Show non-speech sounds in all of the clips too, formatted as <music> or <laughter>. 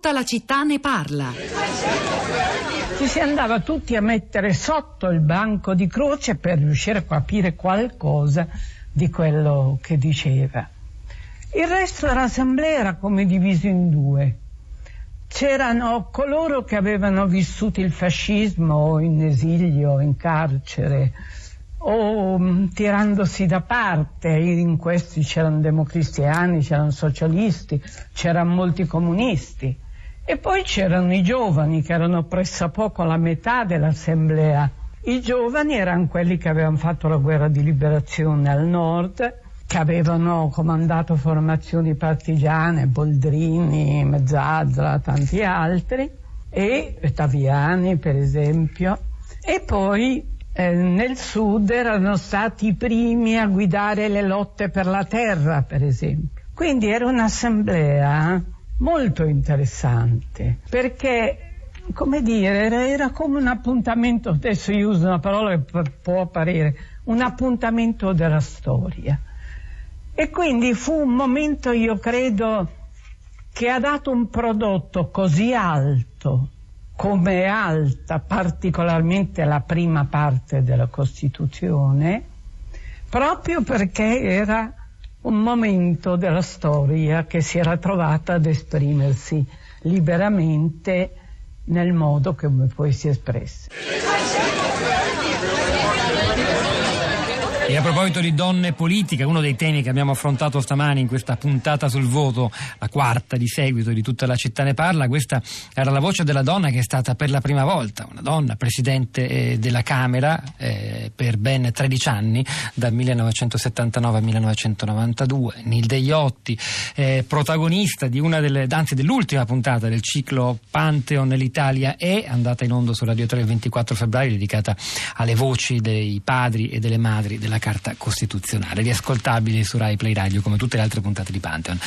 Tutta la città ne parla. Ci si andava tutti a mettere sotto il banco di croce per riuscire a capire qualcosa di quello che diceva. Il resto dell'assemblea era come diviso in due. C'erano coloro che avevano vissuto il fascismo in esilio, in carcere, o um, tirandosi da parte, in questi c'erano democristiani, c'erano socialisti, c'erano molti comunisti. E poi c'erano i giovani che erano pressappoco la metà dell'assemblea. I giovani erano quelli che avevano fatto la guerra di liberazione al nord, che avevano comandato formazioni partigiane, Boldrini, Mezzadra, tanti altri, e Taviani per esempio. E poi eh, nel sud erano stati i primi a guidare le lotte per la terra, per esempio. Quindi era un'assemblea molto interessante, perché, come dire, era, era come un appuntamento, adesso io uso una parola che può apparire, un appuntamento della storia. E quindi fu un momento, io credo, che ha dato un prodotto così alto, come è alta particolarmente la prima parte della Costituzione, proprio perché era un momento della storia che si era trovata ad esprimersi liberamente nel modo come poi si è E a proposito di donne politiche, uno dei temi che abbiamo affrontato stamani in questa puntata sul voto, la quarta di seguito di tutta la città ne parla, questa era la voce della donna che è stata per la prima volta una donna presidente eh, della Camera eh, per ben 13 anni, dal 1979 al 1992, Nilde Iotti, eh, protagonista di una delle, anzi dell'ultima puntata del ciclo Pantheon l'Italia è andata in onda su Radio 3 il 24 febbraio dedicata alle voci dei padri e delle madri della Carta Costituzionale, riascoltabili su Rai Play Radio come tutte le altre puntate di Pantheon.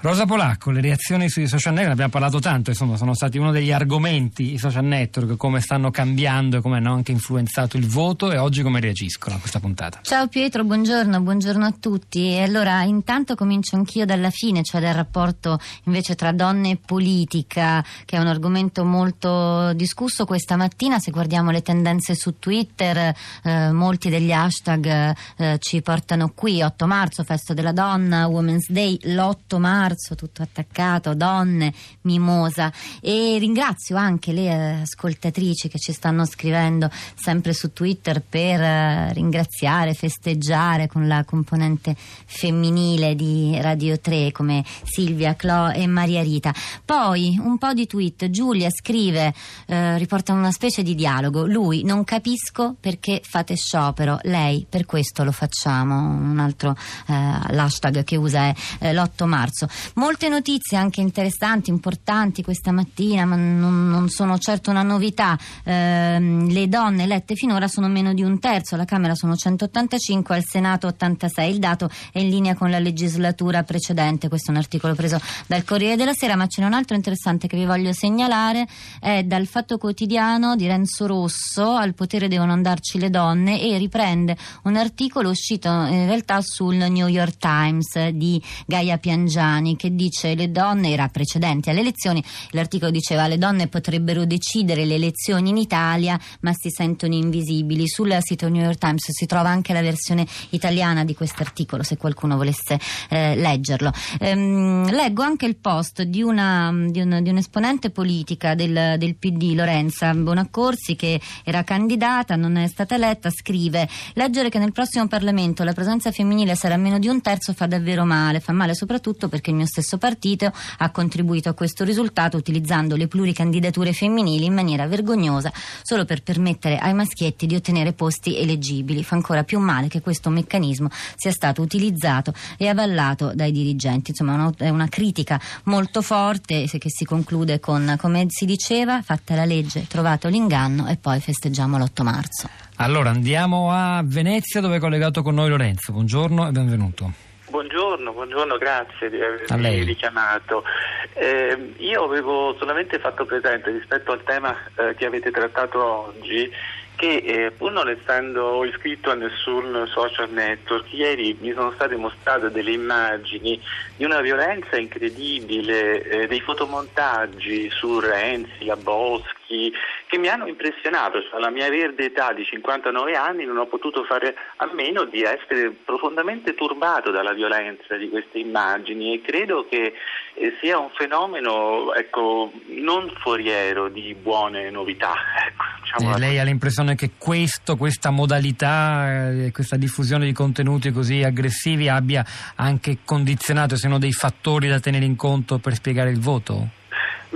Rosa Polacco, le reazioni sui social network, ne abbiamo parlato tanto, insomma sono stati uno degli argomenti, i social network, come stanno cambiando e come hanno anche influenzato il voto e oggi come reagiscono a questa puntata. Ciao Pietro, buongiorno, buongiorno a tutti. Allora intanto comincio anch'io dalla fine, cioè dal rapporto invece tra donne e politica, che è un argomento molto discusso questa mattina, se guardiamo le tendenze su Twitter, eh, molti degli hashtag eh, ci portano qui. 8 marzo, festa della donna, Women's Day, l'8 marzo, tutto attaccato, donne, mimosa. E ringrazio anche le eh, ascoltatrici che ci stanno scrivendo sempre su Twitter per eh, ringraziare, festeggiare con la componente femminile di Radio 3 come Silvia, Clo e Maria Rita. Poi un po' di tweet, Giulia scrive, riporta una specie di dialogo, lui non capisco perché fate sciopero, lei per questo questo lo facciamo, un altro eh, l'hashtag che usa è eh, l'8 marzo. Molte notizie anche interessanti, importanti questa mattina, ma non, non sono certo una novità. Eh, le donne elette finora sono meno di un terzo, alla Camera sono 185, al Senato 86. Il dato è in linea con la legislatura precedente, questo è un articolo preso dal Corriere della Sera, ma ce n'è un altro interessante che vi voglio segnalare, è dal Fatto Quotidiano di Renzo Rosso, al potere devono andarci le donne e riprende un articolo articolo uscito in realtà sul New York Times di Gaia Piangiani che dice le donne, era precedente alle elezioni, l'articolo diceva le donne potrebbero decidere le elezioni in Italia ma si sentono invisibili. Sul sito New York Times si trova anche la versione italiana di questo articolo se qualcuno volesse eh, leggerlo. Ehm, leggo anche il post di, una, di, un, di un'esponente politica del, del PD, Lorenza Bonaccorsi, che era candidata, non è stata eletta, scrive leggere che nel prossimo Parlamento la presenza femminile sarà meno di un terzo fa davvero male, fa male soprattutto perché il mio stesso partito ha contribuito a questo risultato utilizzando le pluricandidature femminili in maniera vergognosa solo per permettere ai maschietti di ottenere posti eleggibili. Fa ancora più male che questo meccanismo sia stato utilizzato e avallato dai dirigenti. Insomma, è una critica molto forte che si conclude con, come si diceva, fatta la legge, trovato l'inganno e poi festeggiamo l'8 marzo. Allora andiamo a Venezia dove è collegato con noi Lorenzo. Buongiorno e benvenuto. Buongiorno, buongiorno, grazie di avermi richiamato. Eh, io avevo solamente fatto presente rispetto al tema eh, che avete trattato oggi che eh, pur non essendo iscritto a nessun social network, ieri mi sono state mostrate delle immagini di una violenza incredibile, eh, dei fotomontaggi su Renzi, la Boschi, che mi hanno impressionato. Cioè, alla mia verde età di 59 anni non ho potuto fare a meno di essere profondamente turbato dalla violenza di queste immagini e credo che eh, sia un fenomeno ecco, non foriero di buone novità. Ecco, diciamo eh, lei ha l'impressione che questo, questa modalità, eh, questa diffusione di contenuti così aggressivi abbia anche condizionato, siano dei fattori da tenere in conto per spiegare il voto?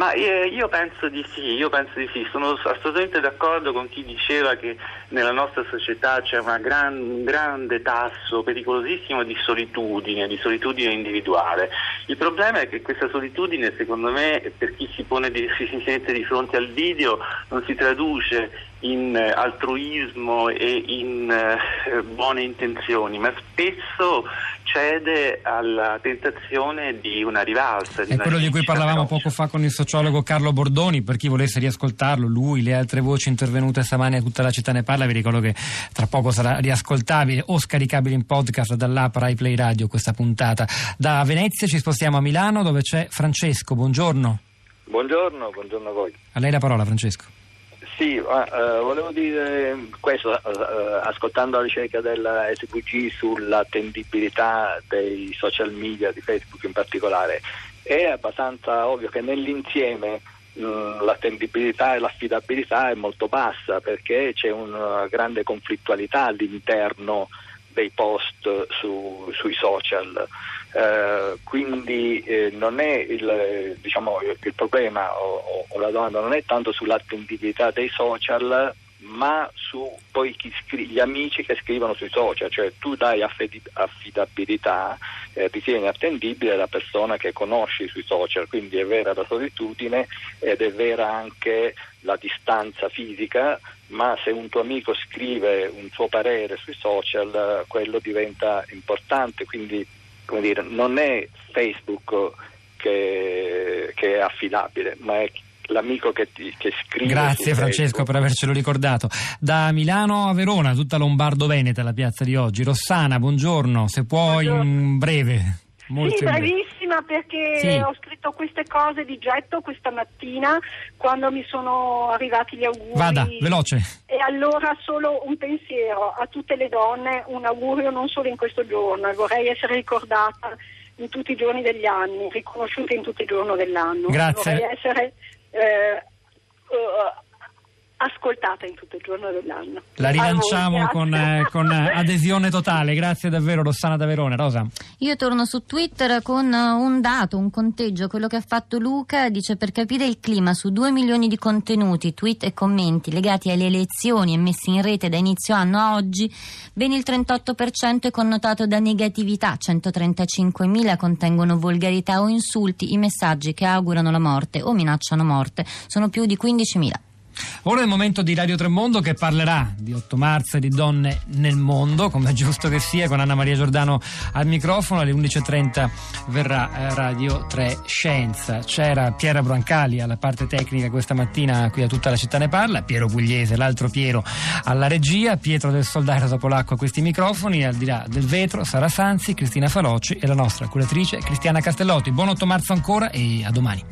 Ma eh, io penso di sì, io penso di sì, sono assolutamente d'accordo con chi diceva che nella nostra società c'è gran, un grande tasso pericolosissimo di solitudine, di solitudine individuale. Il problema è che questa solitudine, secondo me, per chi si, pone <laughs> si, mette di fronte al video, non si traduce in eh, altruismo e in eh, buone intenzioni, ma spesso cede alla tentazione di una rivalsa. Di è una quello di cui parlavamo veloce. poco fa con il sociologo Carlo Bordoni, per chi volesse riascoltarlo, lui, le altre voci intervenute stamane a tutta la città ne parla, vi ricordo che tra poco sarà riascoltabile o scaricabile in podcast dall'app Rai Play Radio questa puntata. Da Venezia ci spostiamo a Milano dove c'è Francesco, buongiorno. Buongiorno, buongiorno a voi. A lei la parola Francesco. Sì, uh, volevo dire questo, uh, ascoltando la ricerca della SVG sull'attendibilità dei social media, di Facebook in particolare, è abbastanza ovvio che nell'insieme mh, l'attendibilità e l'affidabilità è molto bassa perché c'è una grande conflittualità all'interno dei post su, sui social. Eh, quindi eh, non è il, diciamo, il problema o, o, la domanda non è tanto sull'attendibilità dei social ma su poi scri- gli amici che scrivono sui social, cioè tu dai affid- affidabilità, eh, ritieni attendibile la persona che conosci sui social, quindi è vera la solitudine ed è vera anche la distanza fisica, ma se un tuo amico scrive un suo parere sui social, quello diventa importante, quindi dire, non è Facebook che, che, è affidabile, ma è l'amico che, ti, che scrive. Grazie Francesco per avercelo ricordato. Da Milano a Verona, tutta Lombardo-Veneta, la piazza di oggi. Rossana, buongiorno, se puoi buongiorno. in breve. Molto sì, brevissima perché sì. ho scritto queste cose di getto questa mattina quando mi sono arrivati gli auguri. Vada, veloce. E allora solo un pensiero a tutte le donne, un augurio non solo in questo giorno, vorrei essere ricordata in tutti i giorni degli anni, riconosciuta in tutti i giorni dell'anno. Grazie. Vorrei essere eh, uh, ascoltata in tutto il giorno dell'anno. La rilanciamo con, eh, con, adesione totale, grazie davvero Rossana da Verona. Rosa. Io torno su Twitter con un dato, un conteggio, quello che ha fatto Luca, dice per capire il clima su 2 milioni di contenuti, tweet e commenti legati alle elezioni e messi in rete da inizio anno a oggi, ben il 38% è connotato da negatività, 135.000 contengono volgarità o insulti, i messaggi che augurano la morte o minacciano morte sono più di 15.000. Ora è il momento di Radio Tremondo che parlerà di 8 marzo e di donne nel mondo, come è giusto che sia, con Anna Maria Giordano al microfono. Alle 11.30 verrà eh, Radio 3 Scienza. C'era Piera Brancali alla parte tecnica questa mattina qui a tutta la città ne parla, Piero Pugliese, l'altro Piero alla regia, Pietro del Soldato Polacco a questi microfoni, al di là del vetro Sara Sanzi, Cristina Faloci e la nostra curatrice Cristiana Castellotti. Buon 8 marzo ancora e a domani.